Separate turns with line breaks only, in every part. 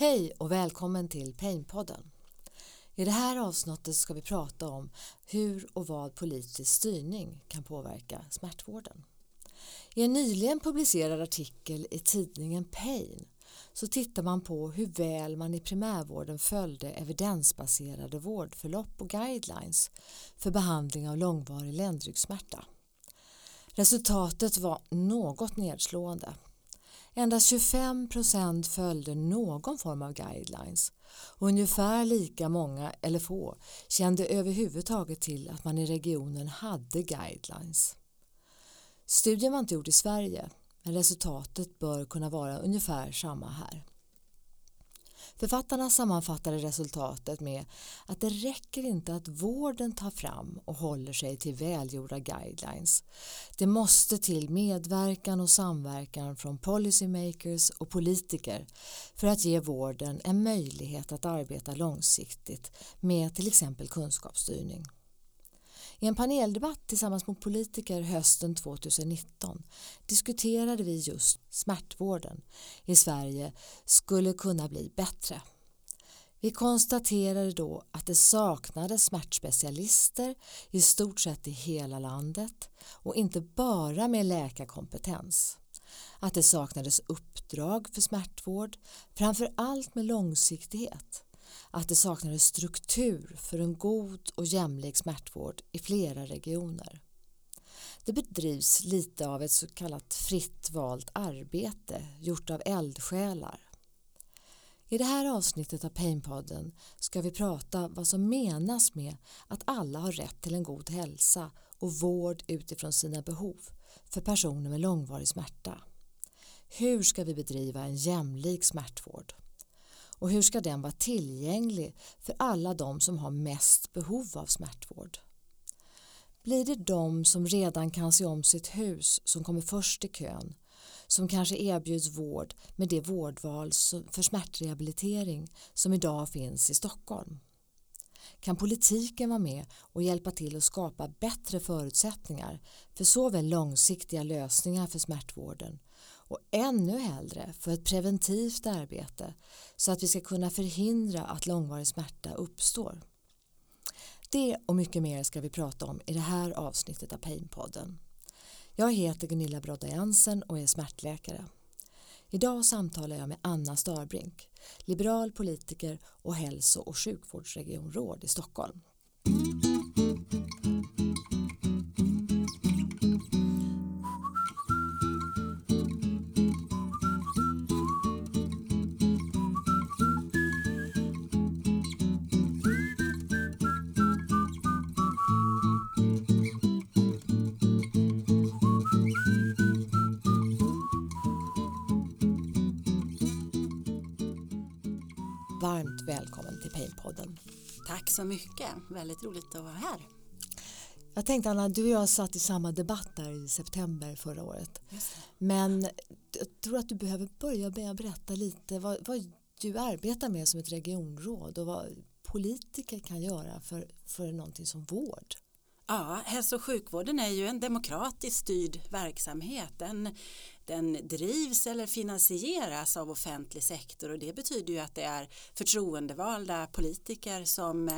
Hej och välkommen till Painpodden. I det här avsnittet ska vi prata om hur och vad politisk styrning kan påverka smärtvården. I en nyligen publicerad artikel i tidningen Pain så tittar man på hur väl man i primärvården följde evidensbaserade vårdförlopp och guidelines för behandling av långvarig ländryggsmärta. Resultatet var något nedslående. Endast 25 procent följde någon form av guidelines och ungefär lika många eller få kände överhuvudtaget till att man i regionen hade guidelines. Studien var inte gjord i Sverige men resultatet bör kunna vara ungefär samma här. Författarna sammanfattade resultatet med att det räcker inte att vården tar fram och håller sig till välgjorda guidelines. Det måste till medverkan och samverkan från policymakers och politiker för att ge vården en möjlighet att arbeta långsiktigt med till exempel kunskapsstyrning. I en paneldebatt tillsammans med politiker hösten 2019 diskuterade vi just smärtvården i Sverige skulle kunna bli bättre. Vi konstaterade då att det saknades smärtspecialister i stort sett i hela landet och inte bara med läkarkompetens. Att det saknades uppdrag för smärtvård, framför allt med långsiktighet att det saknades struktur för en god och jämlik smärtvård i flera regioner. Det bedrivs lite av ett så kallat fritt valt arbete gjort av eldsjälar. I det här avsnittet av Painpodden ska vi prata vad som menas med att alla har rätt till en god hälsa och vård utifrån sina behov för personer med långvarig smärta. Hur ska vi bedriva en jämlik smärtvård? Och hur ska den vara tillgänglig för alla de som har mest behov av smärtvård? Blir det de som redan kan se om sitt hus som kommer först i kön som kanske erbjuds vård med det vårdval för smärtrehabilitering som idag finns i Stockholm? Kan politiken vara med och hjälpa till att skapa bättre förutsättningar för såväl långsiktiga lösningar för smärtvården och ännu hellre för ett preventivt arbete så att vi ska kunna förhindra att långvarig smärta uppstår. Det och mycket mer ska vi prata om i det här avsnittet av Painpodden. Jag heter Gunilla Brodda Jensen och är smärtläkare. Idag samtalar jag med Anna Starbrink, liberal politiker och hälso- och sjukvårdsregionråd i Stockholm. Varmt välkommen till Painpodden.
Tack så mycket, väldigt roligt att vara här.
Jag tänkte Anna, du och jag satt i samma debatt där i september förra året. Men jag tror att du behöver börja med att berätta lite vad, vad, du arbetar med som ett regionråd och vad politiker kan göra för, för någonting som vård.
Ja, hälso och sjukvården är ju en demokratiskt styrd verksamhet. Den, den drivs eller finansieras av offentlig sektor och det betyder ju att det är förtroendevalda politiker som,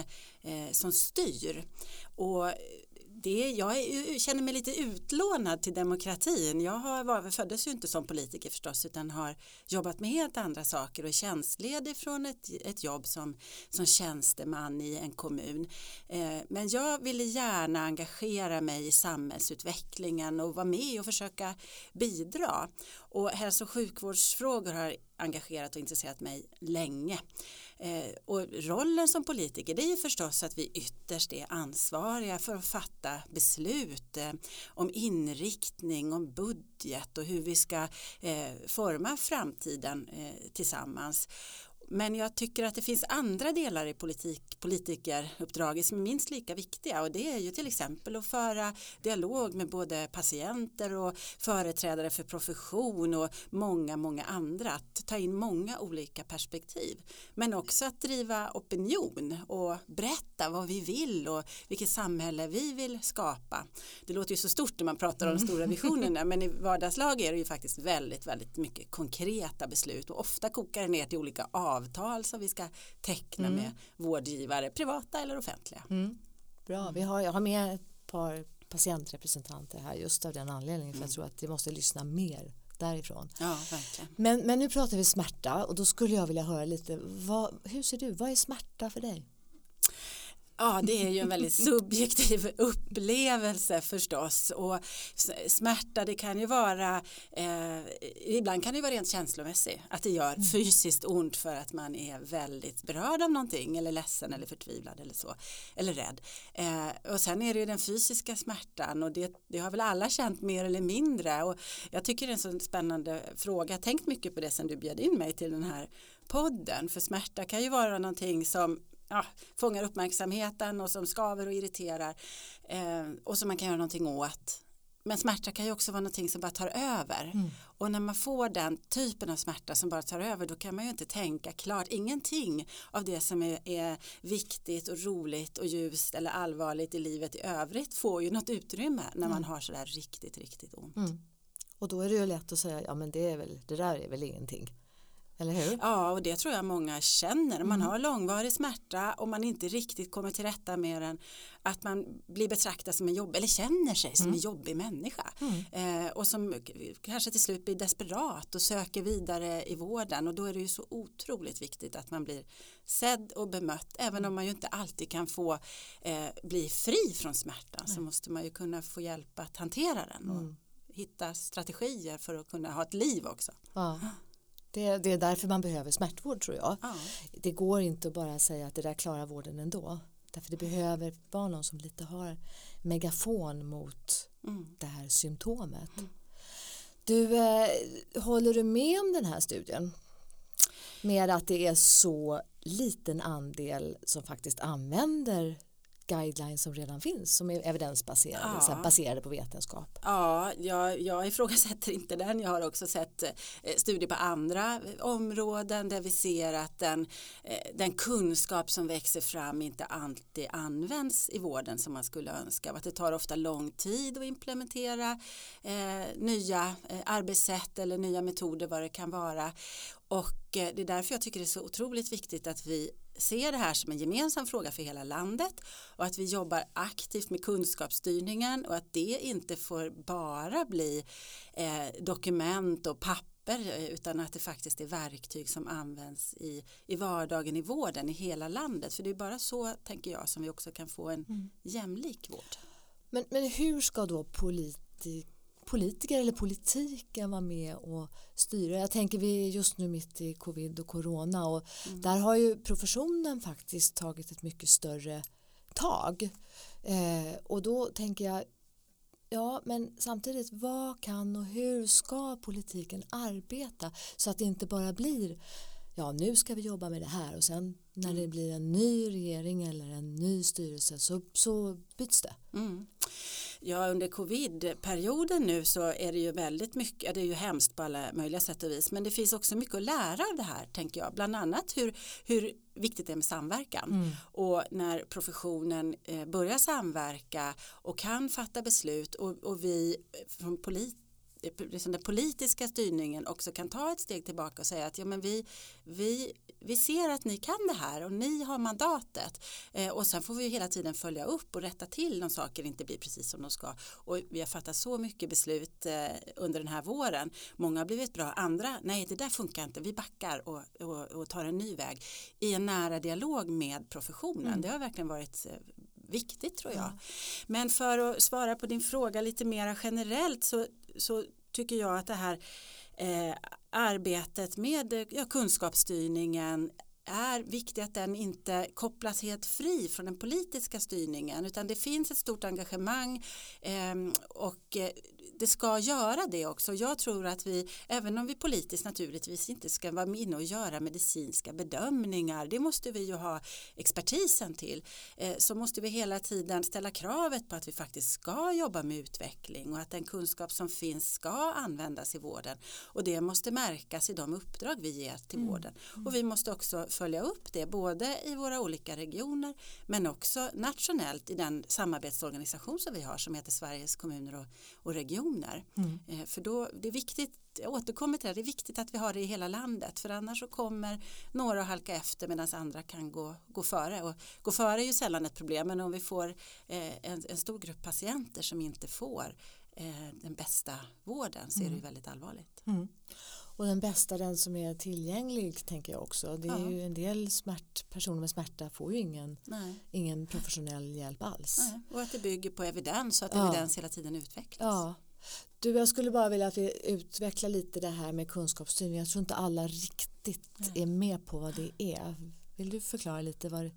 eh, som styr. Och det, jag är, känner mig lite utlånad till demokratin. Jag har, var, föddes ju inte som politiker förstås utan har jobbat med helt andra saker och är tjänstledig från ett, ett jobb som, som tjänsteman i en kommun. Eh, men jag ville gärna engagera mig i samhällsutvecklingen och vara med och försöka bidra. Och hälso och sjukvårdsfrågor har engagerat och intresserat mig länge. Eh, och rollen som politiker det är ju förstås att vi ytterst är ansvariga för att fatta beslut eh, om inriktning, om budget och hur vi ska eh, forma framtiden eh, tillsammans. Men jag tycker att det finns andra delar i politik, politikeruppdraget som är minst lika viktiga och det är ju till exempel att föra dialog med både patienter och företrädare för profession och många, många andra. Att ta in många olika perspektiv. Men också att driva opinion och berätta vad vi vill och vilket samhälle vi vill skapa. Det låter ju så stort när man pratar om de stora visionerna men i vardagslag är det ju faktiskt väldigt, väldigt mycket konkreta beslut och ofta kokar det ner till olika av avtal som vi ska teckna
Mm.
med vårdgivare, privata eller offentliga.
Mm. Bra, vi har, jag har med ett par patientrepresentanter här just av den anledningen för jag tror att vi måste lyssna mer därifrån.
Ja, verkligen.
Men, men nu pratar vi smärta och då skulle jag vilja höra lite, vad, hur ser du, vad är smärta för dig?
Ja, det är ju en väldigt subjektiv upplevelse förstås. Och smärta det kan ju vara eh, ibland kan det vara rent känslomässigt att det gör fysiskt ont för att man är väldigt berörd av någonting eller ledsen eller förtvivlad eller så eller rädd. Eh, och sen är det ju den fysiska smärtan och det, det har väl alla känt mer eller mindre. Och jag tycker det är en så spännande fråga. Jag har tänkt mycket på det sen du bjöd in mig till den här podden för smärta kan ju vara någonting som ja, fångar uppmärksamheten och som skaver och irriterar eh, och som man kan göra någonting åt. Men smärta kan ju också vara någonting som bara tar över. Och när man får den typen av smärta som bara tar över då kan man ju inte tänka klart. Ingenting av det som är, är viktigt och roligt och ljust eller allvarligt i livet i övrigt får ju något utrymme när man har sådär riktigt, riktigt ont.
Mm. Och då är det ju lätt att säga, ja men det, är väl, det där är väl ingenting. Eller hur?
Ja, och det tror jag många känner. Man har långvarig smärta och man inte riktigt kommer till rätta med den. Att man blir betraktad som en jobb eller känner sig som en jobbig människa. Eh, och som kanske till slut blir desperat och söker vidare i vården. Och då är det ju så otroligt viktigt att man blir sedd och bemött. Även om man ju inte alltid kan få eh, bli fri från smärtan så måste man ju kunna få hjälp att hantera den. Och hitta strategier för att kunna ha ett liv också.
Ja. Det, det är därför man behöver smärtvård tror jag.
Ja.
Det går inte att bara säga att det där klarar vården ändå. Därför det behöver vara någon som lite har megafon mot
Mm.
det här symptomet. Du, eh, håller du med om den här studien? Med att det är så liten andel som faktiskt använder guidelines som redan finns som är evidensbaserade,
Ja.
så här, baserade på vetenskap.
Ja, jag, jag ifrågasätter inte den. Jag har också sett eh, studier på andra eh, områden där vi ser att den, eh, den kunskap som växer fram inte alltid används i vården som man skulle önska. Och Att det tar ofta lång tid att implementera eh, nya eh, arbetssätt eller nya metoder vad det kan vara. Och eh, det är därför jag tycker det är så otroligt viktigt att vi ser det här som en gemensam fråga för hela landet och att vi jobbar aktivt med kunskapsstyrningen och att det inte får bara bli eh, dokument och papper eh, utan att det faktiskt är verktyg som används i, i vardagen i vården i hela landet. För det är bara så, tänker jag, som vi också kan få en jämlik vård.
Men, men hur ska då politi politiker eller politiken vara med och styra? Jag tänker vi är just nu mitt i covid och corona och där har ju professionen faktiskt tagit ett mycket större tag. Eh, och då tänker jag Ja, men samtidigt, vad kan och hur ska politiken arbeta så att det inte bara blir ja, nu ska vi jobba med det här och sen när det blir en ny regering eller en ny styrelse så, så byts det.
Mm. Ja, under covid-perioden nu så är det ju väldigt mycket, det är ju hemskt på alla möjliga sätt och vis, men det finns också mycket att lära av det här, tänker jag. Bland annat hur, hur viktigt det är med samverkan. Och när professionen eh, börjar samverka och kan fatta beslut och, och vi från polit liksom den politiska styrningen också kan ta ett steg tillbaka och säga att ja, men vi, vi, vi ser att ni kan det här och ni har mandatet. Eh, och sen får vi ju hela tiden följa upp och rätta till om saker inte blir precis som de ska. Och vi har fattat så mycket beslut eh, under den här våren. Många har blivit bra, andra nej det där funkar inte, vi backar och, och, och tar en ny väg i en nära dialog med professionen. Det har verkligen varit eh, viktigt tror jag. Men för att svara på din fråga lite mer generellt så, så tycker jag att det här eh, arbetet med ja, kunskapsstyrningen är viktigt att den inte kopplas helt fri från den politiska styrningen utan det finns ett stort engagemang eh, och det ska göra det också. Jag tror att vi, även om vi politiskt naturligtvis inte ska vara inne och göra medicinska bedömningar, det måste vi ju ha expertisen till, eh, så måste vi hela tiden ställa kravet på att vi faktiskt ska jobba med utveckling och att den kunskap som finns ska användas i vården. Och det måste märkas i de uppdrag vi ger till vården. Och vi måste också följa upp det, både i våra olika regioner men också nationellt i den samarbetsorganisation som vi har som heter Sveriges kommuner och, och regioner regioner.
Mm.
Eh, för då, det är viktigt, jag återkommer till det, det är viktigt att vi har det i hela landet för annars så kommer några att halka efter medan andra kan gå, gå före. Och gå före är ju sällan ett problem men om vi får eh, en, en stor grupp patienter som inte får eh, den bästa vården så är det ju väldigt allvarligt.
Mm. Och den bästa, den som är tillgänglig tänker jag också. Det är
Ja.
ju en del smärt, personer med smärta får ju ingen,
Nej.
ingen professionell hjälp alls.
Nej. Och att det bygger på evidens så att
Ja.
evidens hela tiden utvecklas.
Ja. Du, jag skulle bara vilja att vi utvecklar lite det här med kunskapsstyrning. Jag tror inte alla riktigt är med på vad det är. Vill du förklara lite vad,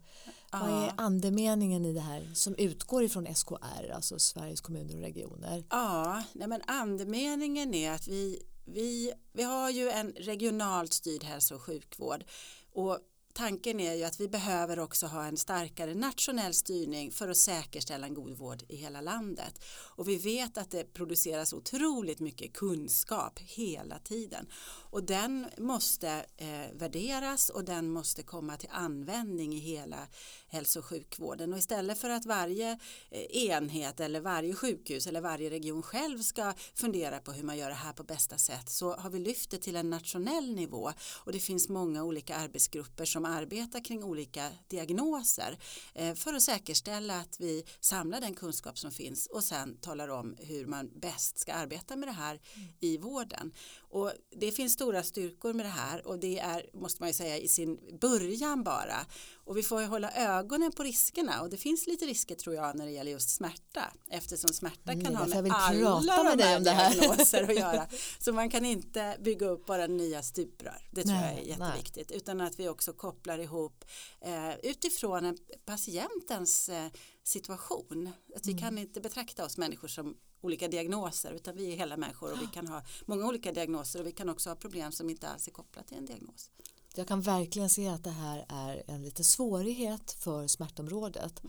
vad är andemeningen i det här som utgår ifrån SKR, alltså Sveriges kommuner och regioner?
Ja, nej men andemeningen är att vi, vi, vi har ju en regionalt styrd hälso och sjukvård och tanken är ju att vi behöver också ha en starkare nationell styrning för att säkerställa en god vård i hela landet. Och vi vet att det produceras otroligt mycket kunskap hela tiden. Och den måste eh, värderas och den måste komma till användning i hela hälso och sjukvården. Och istället för att varje eh, enhet eller varje sjukhus eller varje region själv ska fundera på hur man gör det här på bästa sätt så har vi lyft det till en nationell nivå. Och det finns många olika arbetsgrupper som arbetar kring olika diagnoser eh, för att säkerställa att vi samlar den kunskap som finns och sen talar om hur man bäst ska arbeta med det här i vården. Och det finns stora styrkor med det här och det är, måste man ju säga, i sin början bara. Och vi får ju hålla ögonen på riskerna och det finns lite risker tror jag när det gäller just smärta eftersom smärta
Mm,
kan ha med
vill prata
alla
med
de här
om det här.
diagnoser att göra. Så man kan inte bygga upp bara nya stuprör. Det tror
Nej,
jag är
nej.
jätteviktigt. Utan att vi också kopplar ihop eh, utifrån en, patientens eh, situation. Att vi
Mm.
kan inte betrakta oss människor som olika diagnoser utan vi är hela människor och vi kan ha många olika diagnoser och vi kan också ha problem som inte alls är kopplat till en diagnos.
Jag kan verkligen se att det här är en lite svårighet för smärtområdet.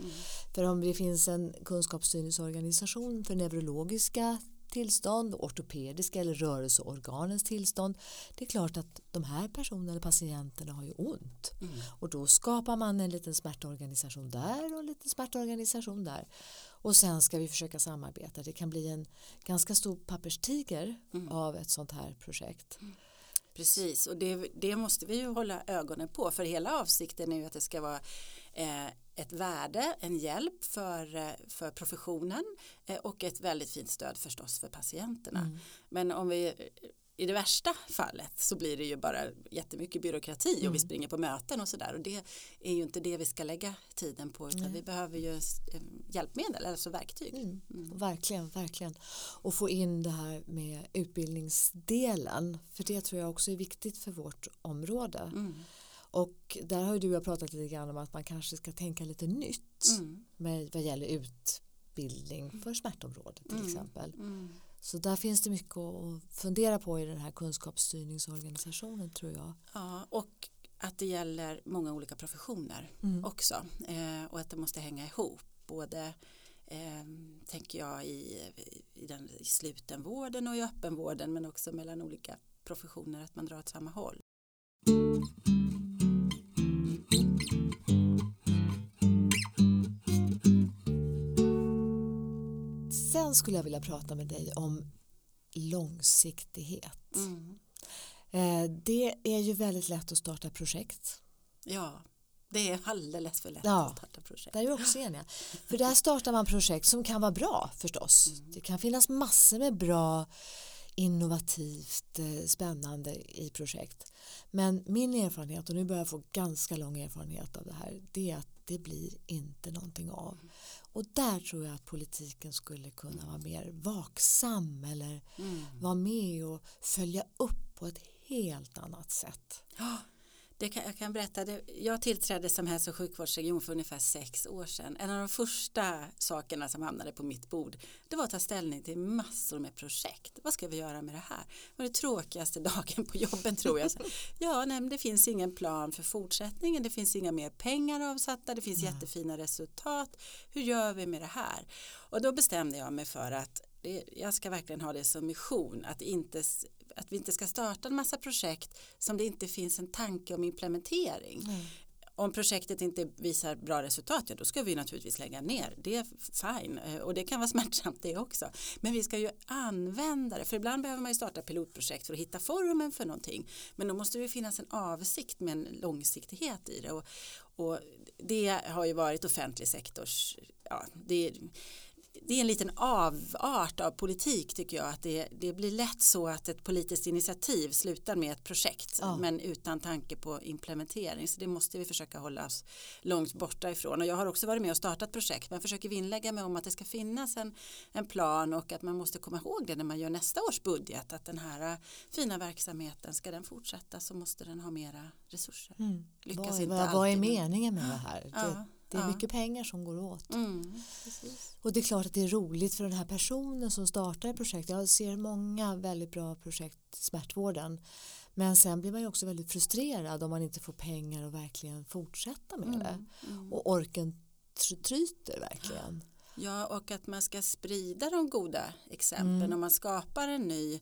För om det finns en kunskapsstyrningsorganisation för neurologiska tillstånd, ortopediska eller rörelseorganens tillstånd. Det är klart att de här personerna eller patienterna har ju ont. Och då skapar man en liten smärtorganisation där och en liten smärtorganisation där. Och sen ska vi försöka samarbeta. Det kan bli en ganska stor papperstiger av ett sånt här projekt.
Precis och det, det måste vi ju hålla ögonen på för hela avsikten är ju att det ska vara ett värde, en hjälp för, eh, för professionen eh, och ett väldigt fint stöd förstås för patienterna. Men om vi i det värsta fallet så blir det ju bara jättemycket byråkrati och vi springer på möten och sådär och det är ju inte det vi ska lägga tiden på utan vi behöver ju eh, hjälpmedel, alltså verktyg.
Mm. Verkligen, verkligen. Och få in det här med utbildningsdelen. För det tror jag också är viktigt för vårt område.
Mm.
Och där har du och jag pratat lite grann om att man kanske ska tänka lite nytt
Mm.
med vad gäller utbildning för smärtområdet till exempel.
Mm.
Så där finns det mycket att fundera på i den här kunskapsstyrningsorganisationen tror jag.
Ja, och att det gäller många olika professioner
Mm.
också eh, och att det måste hänga ihop både eh, tänker jag i, i, den, i slutenvården och i öppenvården men också mellan olika professioner att man drar åt samma håll.
Sen skulle jag vilja prata med dig om långsiktighet.
Mm.
Eh, Det är ju väldigt lätt att starta projekt.
Ja, det är alldeles för lätt
Ja.
att starta projekt.
Där är vi också eniga. För där startar man projekt som kan vara bra förstås. Det kan finnas massor med bra innovativt eh, spännande i projekt. Men min erfarenhet, och nu börjar jag få ganska lång erfarenhet av det här, det är att det blir inte någonting av. Och där tror jag att politiken skulle kunna vara mer vaksam eller
Mm.
vara med och följa upp på ett helt annat sätt.
Ja, det kan, jag kan berätta, det, jag tillträdde som hälso och sjukvårdsregion för ungefär sex år sedan. En av de första sakerna som hamnade på mitt bord det var att ta ställning till massor med projekt. Vad ska vi göra med det här? Det var det tråkigaste dagen på jobben tror jag. Så, ja, nej, det finns ingen plan för fortsättningen, det finns inga mer pengar avsatta, det finns jättefina resultat. Hur gör vi med det här? Och då bestämde jag mig för att jag ska verkligen ha det som mission att, inte, att vi inte ska starta en massa projekt som det inte finns en tanke om implementering. Om projektet inte visar bra resultat, ja då ska vi naturligtvis lägga ner. Det är fine eh, och det kan vara smärtsamt det också. Men vi ska ju använda det, för ibland behöver man ju starta pilotprojekt för att hitta formen för någonting. Men då måste det finnas en avsikt med en långsiktighet i det. Och, och det har ju varit offentlig sektors, ja, det det är en liten avart av politik tycker jag att det, det blir lätt så att ett politiskt initiativ slutar med ett projekt ja. men utan tanke på implementering så det måste vi försöka hålla oss långt borta ifrån och jag har också varit med och startat projekt men försöker vinnlägga mig om att det ska finnas en, en plan och att man måste komma ihåg det när man gör nästa års budget att den här fina verksamheten ska den fortsätta så måste den ha mera resurser. Mm.
Lyckas vad, inte vad, vad är meningen med det här? Ja. Det, det är ja. mycket pengar som går åt. Mm, och det är klart att det är roligt för den här personen som startar ett projekt. Jag ser många väldigt bra projekt i smärtvården. Men sen blir man ju också väldigt frustrerad om man inte får pengar och verkligen fortsätta med mm, det. Mm. Och orken tryter verkligen.
Ja, och att man ska sprida de goda exemplen. Mm. Om man skapar en ny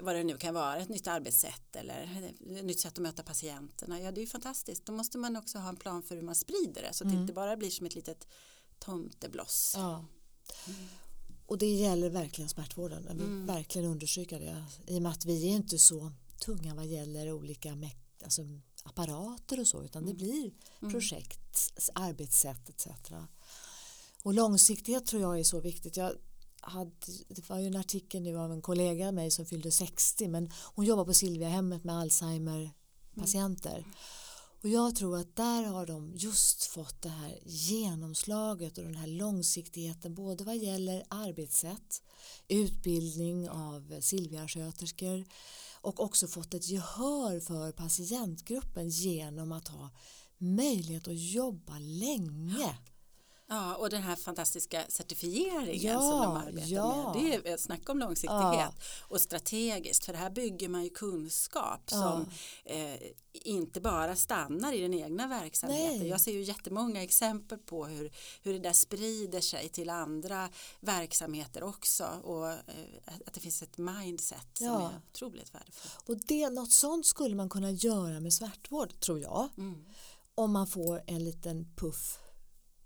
vad det nu kan vara, ett nytt arbetssätt eller ett nytt sätt att möta patienterna. Ja, det är ju fantastiskt. Då måste man också ha en plan för hur man sprider det så att mm. det inte bara blir som ett litet tomtebloss. Ja.
Mm. Och det gäller verkligen smärtvården. Jag vill mm. verkligen understryka det. I och med att vi är inte så tunga vad gäller olika alltså, apparater och så utan det mm. blir mm. projekt, arbetssätt etc. Och långsiktighet tror jag är så viktigt. Jag hade, det var ju en artikel nu av en kollega mig som fyllde 60 men hon jobbar på Silviahemmet med Alzheimer patienter. Mm. Och jag tror att där har de just fått det här genomslaget och den här långsiktigheten både vad gäller arbetssätt, utbildning av Silvia-sköterskor och också fått ett gehör för patientgruppen genom att ha möjlighet att jobba länge.
Ja, och den här fantastiska certifieringen ja, som de arbetar ja. med. Det är snack om långsiktighet och strategiskt för det här bygger man ju kunskap som eh, inte bara stannar i den egna verksamheten. Nej. Jag ser ju jättemånga exempel på hur, hur det där sprider sig till andra verksamheter också och eh, att det finns ett mindset som är otroligt värdefullt.
Och det, något sånt skulle man kunna göra med svärtvård tror jag. Mm. Om man får en liten puff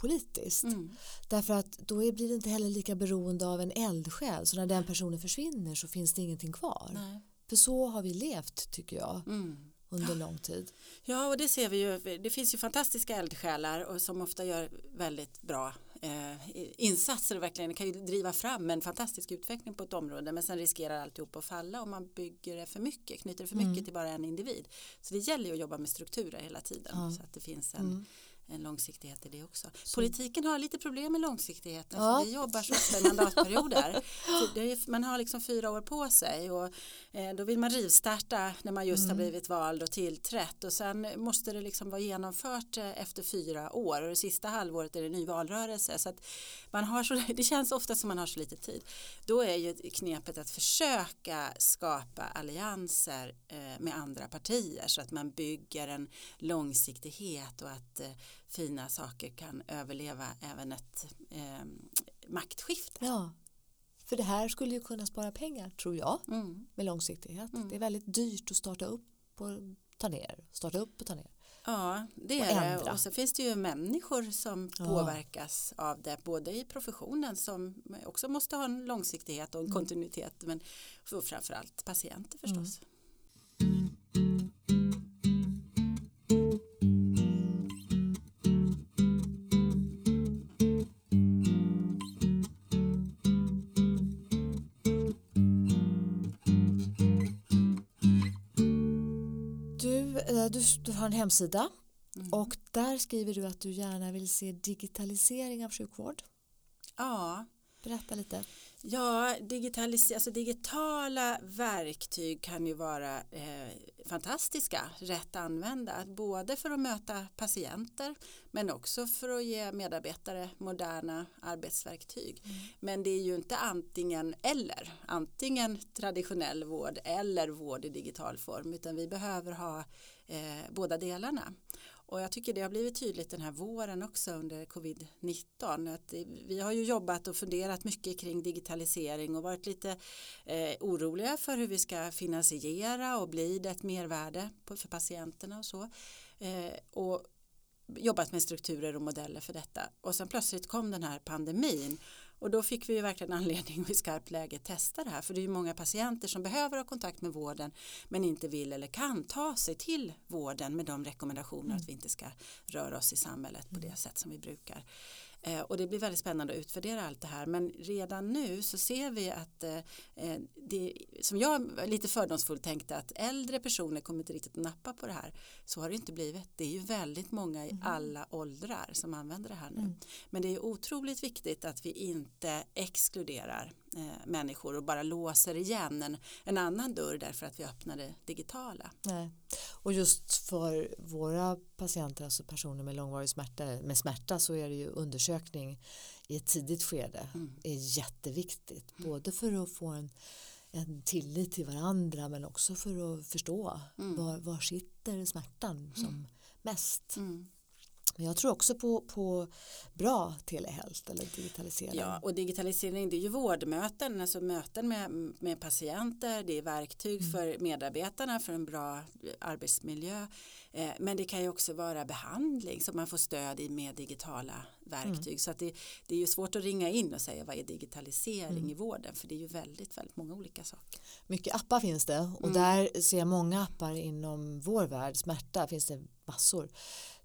politiskt. Mm. Därför att då blir det inte heller lika beroende av en eldsjäl så när den personen försvinner så finns det ingenting kvar. Nej. För så har vi levt tycker jag. Mm. under lång tid.
Ja och det ser vi ju, det finns ju fantastiska eldsjälar och som ofta gör väldigt bra eh, insatser och verkligen kan ju driva fram en fantastisk utveckling på ett område men sen riskerar alltihop att falla om man bygger det för mycket, knyter det för mycket mm. till bara en individ. Så det gäller ju att jobba med strukturer hela tiden ja. så att det finns en, mm en långsiktighet i det också. Så. Politiken har lite problem med långsiktigheten ja. för vi jobbar så ofta i mandatperioder. är, man har liksom fyra år på sig och eh, då vill man rivstarta när man just mm. har blivit vald och tillträtt och sen måste det liksom vara genomfört eh, efter fyra år och det sista halvåret är det ny valrörelse så att man har så, det känns ofta som man har så lite tid. Då är ju knepet att försöka skapa allianser eh, med andra partier så att man bygger en långsiktighet och att fina saker kan överleva även ett eh, maktskifte.
Ja, för det här skulle ju kunna spara pengar tror jag mm. med långsiktighet. Mm. Det är väldigt dyrt att starta upp och ta ner, starta upp och ta ner.
Ja, det är det. Och så finns det ju människor som ja. påverkas av det, både i professionen som också måste ha en långsiktighet och en mm. kontinuitet, men framförallt patienter förstås. Mm.
Du, du har en hemsida mm. och där skriver du att du gärna vill se digitalisering av sjukvård.
Ja.
Berätta lite.
Ja, digitalis alltså digitala verktyg kan ju vara eh, fantastiska, rätt använda, både för att möta patienter men också för att ge medarbetare moderna arbetsverktyg. Mm. Men det är ju inte antingen eller, antingen traditionell vård eller vård i digital form, utan vi behöver ha eh, båda delarna. Och jag tycker det har blivit tydligt den här våren också under covid-19. Att vi har ju jobbat och funderat mycket kring digitalisering och varit lite eh, oroliga för hur vi ska finansiera och blir det ett mervärde på, för patienterna och så. Eh, och jobbat med strukturer och modeller för detta och sen plötsligt kom den här pandemin och då fick vi ju verkligen anledning att i skarpt läge testa det här för det är ju många patienter som behöver ha kontakt med vården men inte vill eller kan ta sig till vården med de rekommendationer mm. att vi inte ska röra oss i samhället på det sätt som vi brukar. Eh, och det blir väldigt spännande att utvärdera allt det här men redan nu så ser vi att eh, eh det som jag lite fördomsfullt tänkte att äldre personer kommer inte riktigt nappa på det här så har det inte blivit. Det är ju väldigt många i mm. alla åldrar som använder det här nu. Mm. Men det är otroligt viktigt att vi inte exkluderar eh, människor och bara låser igen en, en annan dörr därför att vi öppnar det digitala.
Nej. Och just för våra patienter, alltså personer med långvarig smärta, med smärta så är det ju undersökning i ett tidigt skede mm. är jätteviktigt. Mm. Både för att få en, en tillit till varandra men också för att förstå mm. var, var sitter smärtan som mm. mest. Mm. Men jag tror också på, på bra telehealth eller digitalisering.
Ja, och digitalisering det är ju vårdmöten, alltså möten med, med patienter, det är verktyg mm. för medarbetarna för en bra arbetsmiljö. Eh, men det kan ju också vara behandling som man får stöd i med digitala verktyg. Mm. Så att det, det, är ju svårt att ringa in och säga vad är digitalisering mm. i vården för det är ju väldigt, väldigt många olika saker.
Mycket appar finns det och mm. där ser jag många appar inom vår värld, smärta finns det massor.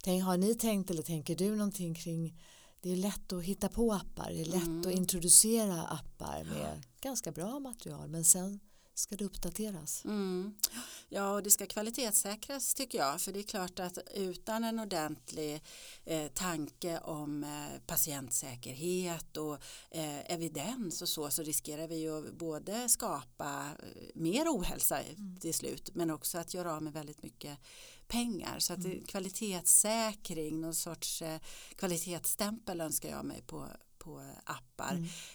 Tänk, har ni tänkt eller tänker du någonting kring det är lätt att hitta på appar, det är lätt mm. att introducera appar med ganska bra material men sen ska det uppdateras.
Mm. Ja, och det ska kvalitetssäkras tycker jag. För det är klart att utan en ordentlig eh, tanke om eh, patientsäkerhet och eh, evidens och så så riskerar vi ju både skapa eh, mer ohälsa mm. till slut men också att göra av med väldigt mycket pengar. Så att mm. kvalitetssäkring, någon sorts eh, kvalitetsstämpel önskar jag mig på, på appar.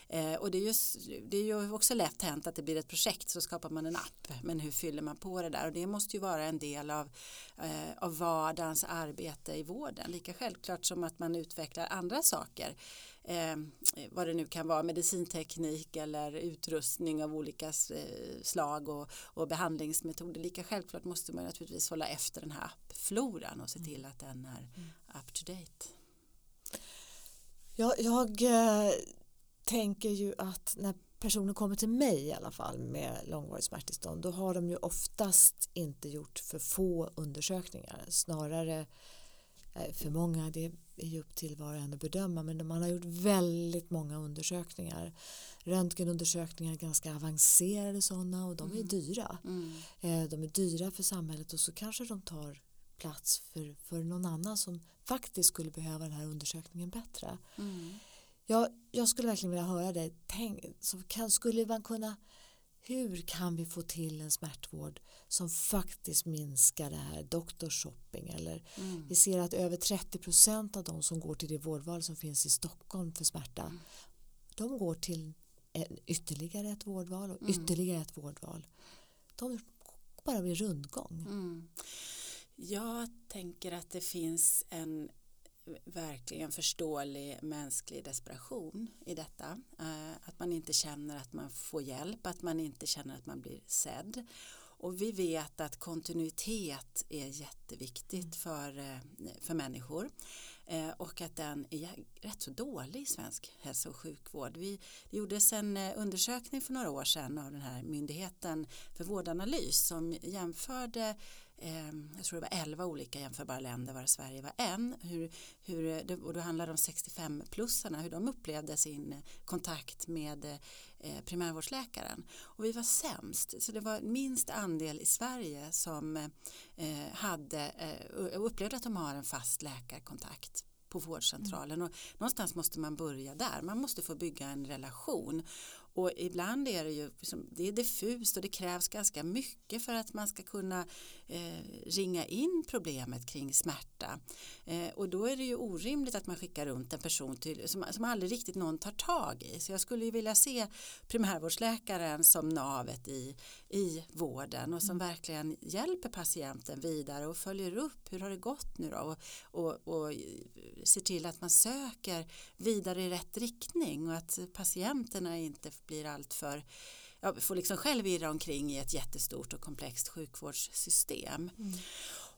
Mm. Eh, och det är, just, det är ju också lätt hänt att det blir ett projekt så skapar man en app. Men hur fyller man på det där? Och det måste ju vara en del av, eh, av vardagens arbete i vården. Lika självklart som att man utvecklar andra saker. Eh, vad det nu kan vara, medicinteknik eller utrustning av olika eh, slag och, och behandlingsmetoder. Lika självklart måste man naturligtvis hålla efter den här appfloran och se till att den är mm. up to date.
Jag, jag eh, tänker ju att när personer kommer till mig i alla fall med långvarigt smärttillstånd då har de ju oftast inte gjort för få undersökningar snarare eh, för många det är ju upp till var och en att bedöma men man har gjort väldigt många undersökningar röntgenundersökningar ganska avancerade sådana och de är mm. dyra mm. Eh, de är dyra för samhället och så kanske de tar plats för, för någon annan som faktiskt skulle behöva den här undersökningen bättre. Mm. Jag, jag skulle verkligen vilja höra dig. Tänk, så kan, skulle man kunna hur kan vi få till en smärtvård som faktiskt minskar det här doktorshopping eller mm. vi ser att över 30% av de som går till det vårdval som finns i Stockholm för smärta mm. de går till en, ytterligare ett vårdval och mm. ytterligare ett vårdval de bara blir rundgång
mm. Jag tänker att det finns en verkligen förståelig mänsklig desperation i detta. Eh, att man inte känner att man får hjälp, att man inte känner att man blir sedd. Och vi vet att kontinuitet är jätteviktigt mm. för, eh, för människor eh, och att den är rätt så dålig i svensk hälso och sjukvård. Vi, det gjordes en undersökning för några år sedan av den här myndigheten för vårdanalys som jämförde jag tror det var 11 olika jämförbara länder var Sverige var en. Hur, hur, och då handlar det om 65-plussarna hur de upplevde sin kontakt med eh, primärvårdsläkaren. Och vi var sämst så det var minst andel i Sverige som eh, hade eh, upplevde att de har en fast läkarkontakt på vårdcentralen. Mm. och någonstans måste man börja där. Man måste få bygga en relation. Och ibland är det ju det är diffust och det krävs ganska mycket för att man ska kunna ringa in problemet kring smärta. Eh, och då är det ju orimligt att man skickar runt en person till, som, som aldrig riktigt någon tar tag i. Så jag skulle ju vilja se primärvårdsläkaren som navet i, i vården och som mm. verkligen hjälper patienten vidare och följer upp hur har det gått nu då och, och, och ser till att man söker vidare i rätt riktning och att patienterna inte blir alltför jag får liksom själv irra omkring i ett jättestort och komplext sjukvårdssystem. Mm.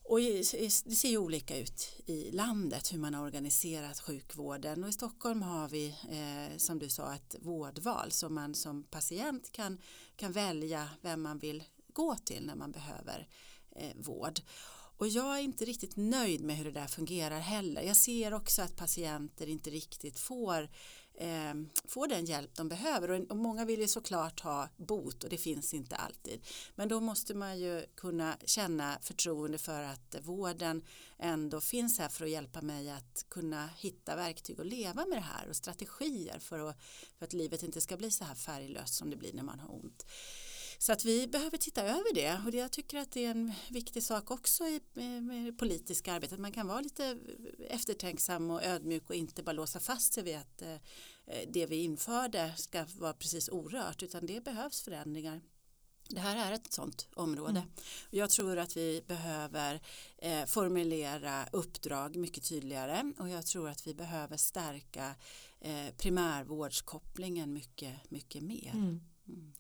Och det ser ju olika ut i landet hur man har organiserat sjukvården och i Stockholm har vi eh, som du sa ett vårdval så man som patient kan, kan välja vem man vill gå till när man behöver eh, vård. Och jag är inte riktigt nöjd med hur det där fungerar heller. Jag ser också att patienter inte riktigt får eh, får den hjälp de behöver och, och många vill ju såklart ha bot och det finns inte alltid men då måste man ju kunna känna förtroende för att vården ändå finns här för att hjälpa mig att kunna hitta verktyg och leva med det här och strategier för att, för att livet inte ska bli så här färglöst som det blir när man har ont. Så att vi behöver titta över det och jag tycker att det är en viktig sak också i med det politiska arbetet. Man kan vara lite eftertänksam och ödmjuk och inte bara låsa fast sig vid att eh, det vi införde ska vara precis orört utan det behövs förändringar. Det här är ett sådant område. Mm. Jag tror att vi behöver eh, formulera uppdrag mycket tydligare och jag tror att vi behöver stärka eh, primärvårdskopplingen mycket, mycket mer. Mm.
Mm.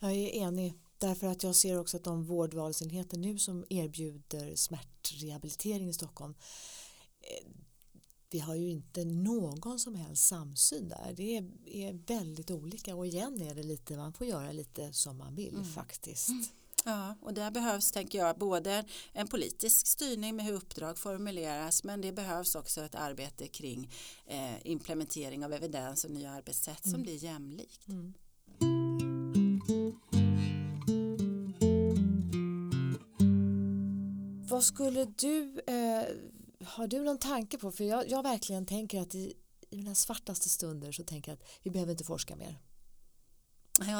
Jag är enig därför att jag ser också att de vårdvalsenheter nu som erbjuder smärtrehabilitering i Stockholm eh, vi har ju inte någon som helst samsyn där. Det är, är väldigt olika och igen är det lite, man får göra lite som man vill mm. faktiskt. Mm.
Ja, och där behövs, tänker jag, både en politisk styrning med hur uppdrag formuleras, men det behövs också ett arbete kring eh, implementering av evidens och nya arbetssätt mm. som blir jämlikt.
Vad skulle du, eh, har du någon tanke på, för jag, jag verkligen tänker att i, i mina svartaste stunder så tänker jag att vi behöver inte forska mer.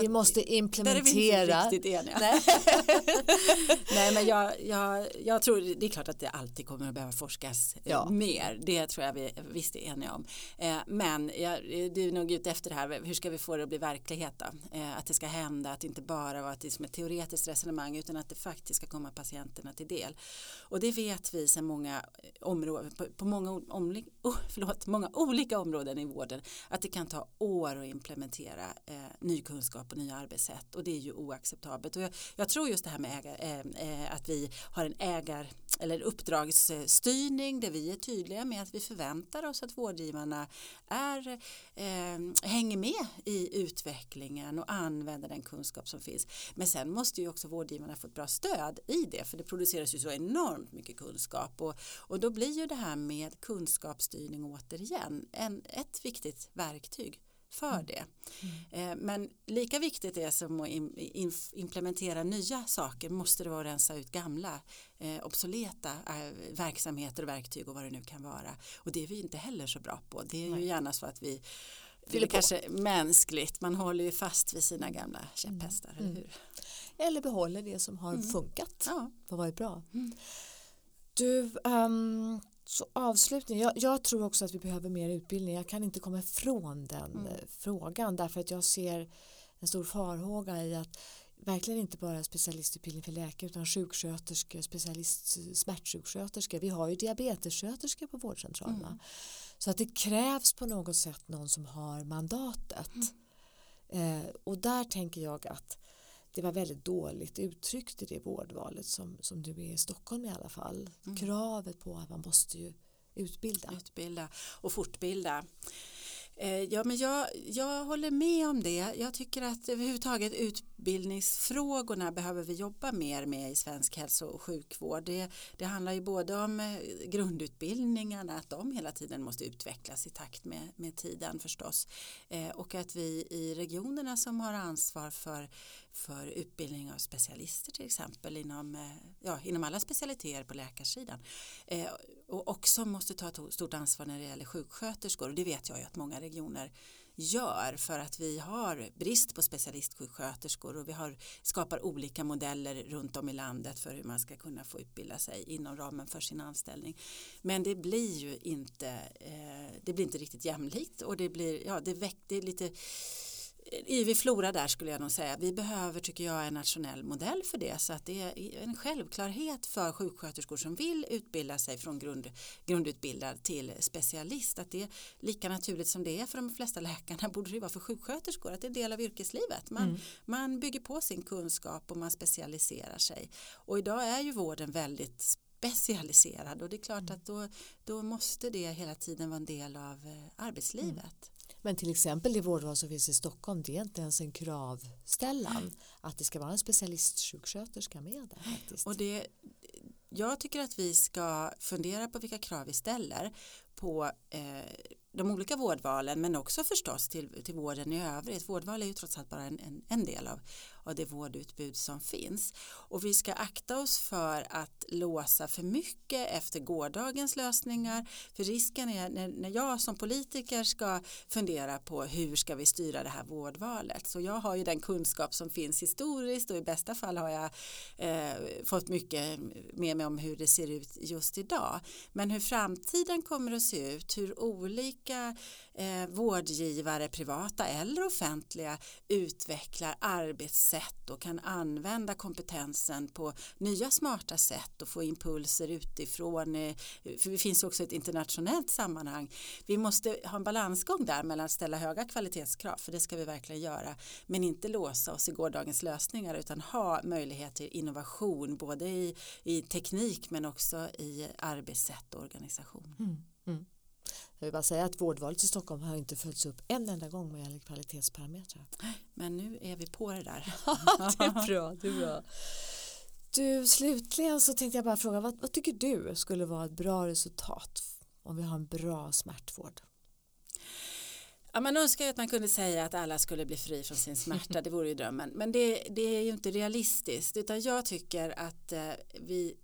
Vi måste implementera. Där är vi inte
riktigt eniga. Nej. Nej men jag, jag, jag tror det är klart att det alltid kommer att behöva forskas eh, ja. mer. Det tror jag vi visst är eniga om. Eh, men jag, du är nog ute efter det här. Hur ska vi få det att bli verklighet då? Eh, att det ska hända, att det inte bara var att det är som ett teoretiskt resonemang utan att det faktiskt ska komma patienterna till del. Och det vet vi sedan många områden, på, på många, om, oh, förlåt, många olika områden i vården att det kan ta år att implementera eh, ny kunskap ledarskap och nya arbetssätt och det är ju oacceptabelt. Och jag, jag tror just det här med ägar, eh, eh, att vi har en ägar eller uppdragsstyrning där vi är tydliga med att vi förväntar oss att vårdgivarna är, eh, hänger med i utvecklingen och använder den kunskap som finns. Men sen måste ju också vårdgivarna få ett bra stöd i det för det produceras ju så enormt mycket kunskap och, och då blir ju det här med kunskapsstyrning återigen en, ett viktigt verktyg för mm. det. Mm. Men lika viktigt är som att implementera nya saker måste det vara att rensa ut gamla eh, obsoleta eh, verksamheter och verktyg och vad det nu kan vara. Och det är vi inte heller så bra på. Det är Nej. ju gärna så att vi det är kanske mänskligt, man håller ju fast vid sina gamla käpphästar, mm. eller hur?
Eller behåller det som har mm. funkat, ja. har varit bra. Mm. Du, um, så avslutning, jag, jag, tror också att vi behöver mer utbildning. Jag kan inte komma ifrån den mm. frågan därför att jag ser en stor farhåga i att verkligen inte bara specialistutbildning för läkare utan sjuksköterskor, specialist smärtsjuksköterskor. Vi har ju diabetessköterskor på vårdcentralerna. Mm. Så att det krävs på något sätt någon som har mandatet. Mm. Eh, och där tänker jag att det var väldigt dåligt uttryckt i det vårdvalet som, som du är i Stockholm i alla fall. Mm. Kravet på att man måste ju utbilda.
Utbilda och fortbilda. Eh, ja, men jag, jag håller med om det. Jag tycker att överhuvudtaget utbildningsfrågorna behöver vi jobba mer med i svensk hälso och sjukvård. Det, det handlar ju både om eh, grundutbildningarna, att de hela tiden måste utvecklas i takt med, med tiden förstås. Eh, och att vi i regionerna som har ansvar för, för utbildning av specialister till exempel inom, eh, ja, inom alla specialiteter på läkarsidan eh, och också måste ta ett stort ansvar när det gäller sjuksköterskor och det vet jag ju att många regioner gör för att vi har brist på specialistsjuksköterskor och vi har, skapar olika modeller runt om i landet för hur man ska kunna få utbilda sig inom ramen för sin anställning. Men det blir ju inte, eh, det blir inte riktigt jämlikt och det blir, ja det väcker lite yvig flora där skulle jag nog säga. Vi behöver tycker jag en nationell modell för det så att det är en självklarhet för sjuksköterskor som vill utbilda sig från grund, grundutbildad till specialist att det är lika naturligt som det är för de flesta läkarna borde det vara för sjuksköterskor att det är en del av yrkeslivet. Man, mm. man bygger på sin kunskap och man specialiserar sig och idag är ju vården väldigt specialiserad och det är klart att då, då måste det hela tiden vara en del av eh, arbetslivet.
Men till exempel det vårdval som finns i Stockholm det är inte ens en kravställan att det ska vara en specialistsjuksköterska med där. Faktiskt.
Och det, jag tycker att vi ska fundera på vilka krav vi ställer på eh, de olika vårdvalen men också förstås till, till vården i övrigt. Vårdval är ju trots allt bara en, en, en del av, av det vårdutbud som finns. Och vi ska akta oss för att låsa för mycket efter gårdagens lösningar. För risken är när, när jag som politiker ska fundera på hur ska vi styra det här vårdvalet. Så jag har ju den kunskap som finns historiskt och i bästa fall har jag eh, fått mycket med mig om hur det ser ut just idag. Men hur framtiden kommer att se ut, hur olika eh, vårdgivare, privata eller offentliga, utvecklar arbetssätt och kan använda kompetensen på nya smarta sätt och få impulser utifrån. Eh, för det finns också ett internationellt sammanhang. Vi måste ha en balansgång där mellan att ställa höga kvalitetskrav, för det ska vi verkligen göra, men inte låsa oss i gårdagens lösningar utan ha möjlighet till innovation både i, i teknik men också i arbetssätt och organisation.
Mm, mm. Jag vill bara säga att vårdvalet i Stockholm har inte följts upp en enda gång med gäller kvalitetsparametrar.
Men nu är vi på det där.
det är bra, det är bra. Du, slutligen så tänkte jag bara fråga, vad, vad tycker du skulle vara ett bra resultat om vi har en bra smärtvård?
Ja, man önskar ju att man kunde säga att alla skulle bli fri från sin smärta, det vore ju drömmen. Men det, det är ju inte realistiskt, utan jag tycker att eh, vi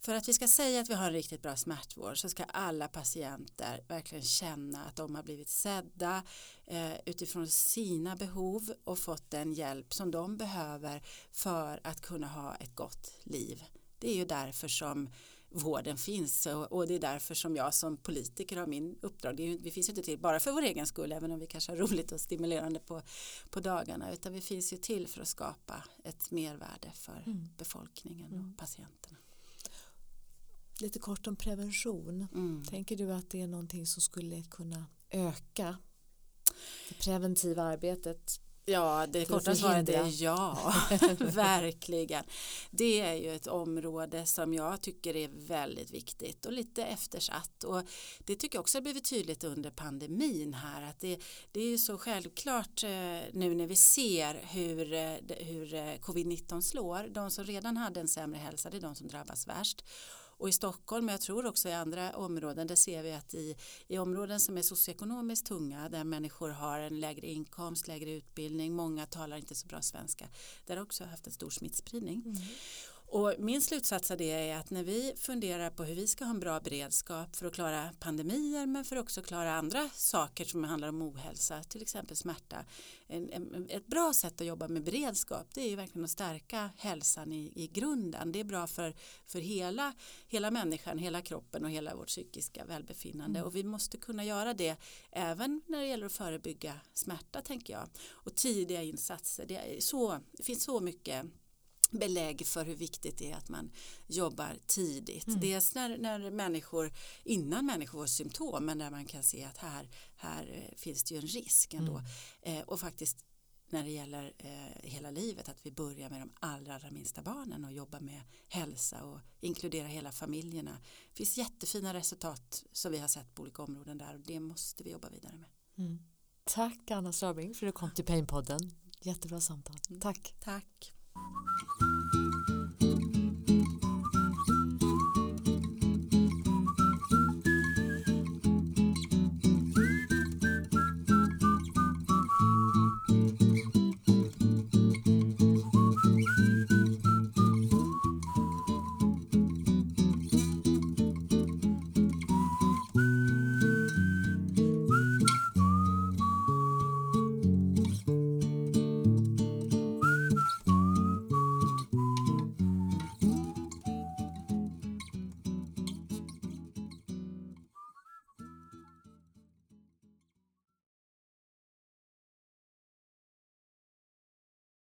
för att vi ska säga att vi har en riktigt bra smärtvård så ska alla patienter verkligen känna att de har blivit sedda eh, utifrån sina behov och fått den hjälp som de behöver för att kunna ha ett gott liv. Det är ju därför som vården finns och, det är därför som jag som politiker har min uppdrag. Är, vi finns ju inte till bara för vår egen skull även om vi kanske har roligt och stimulerande på, på dagarna utan vi finns ju till för att skapa ett mervärde för mm. befolkningen och mm. patienterna.
Lite kort om prevention. Mm. Tänker du att det är någonting som skulle kunna öka det preventiva arbetet?
Ja, det korta svaret är ja, verkligen. Det är ju ett område som jag tycker är väldigt viktigt och lite eftersatt. Och det tycker jag också har blivit tydligt under pandemin här att det, det är ju så självklart eh, nu när vi ser hur, eh, hur eh, covid-19 slår. De som redan hade en sämre hälsa, det är de som drabbas värst. Och i Stockholm, men jag tror också i andra områden, där ser vi att i, i områden som är socioekonomiskt tunga, där människor har en lägre inkomst, lägre utbildning, många talar inte så bra svenska, där har också haft en stor smittspridning. Mm. Och min slutsats av det är att när vi funderar på hur vi ska ha en bra beredskap för att klara pandemier men för att också klara andra saker som handlar om ohälsa, till exempel smärta. En, en, ett bra sätt att jobba med beredskap det är ju verkligen att stärka hälsan i, i grunden. Det är bra för, för hela, hela människan, hela kroppen och hela vårt psykiska välbefinnande. Mm. Och vi måste kunna göra det även när det gäller att förebygga smärta tänker jag. Och tidiga insatser, det, är så, det finns så mycket belägg för hur viktigt det är att man jobbar tidigt. Mm. Dels när, när människor, innan människor får symptom, men när man kan se att här, här eh, finns det ju en risk ändå. Mm. Eh, och faktiskt när det gäller eh, hela livet att vi börjar med de allra, allra minsta barnen och jobbar med hälsa och inkludera hela familjerna. Det finns jättefina resultat som vi har sett på olika områden där och det måste vi jobba vidare med.
Mm. Tack Anna Strabing för att du kom till Painpodden. Jättebra samtal.
Mm.
Tack.
Tack. Thank you.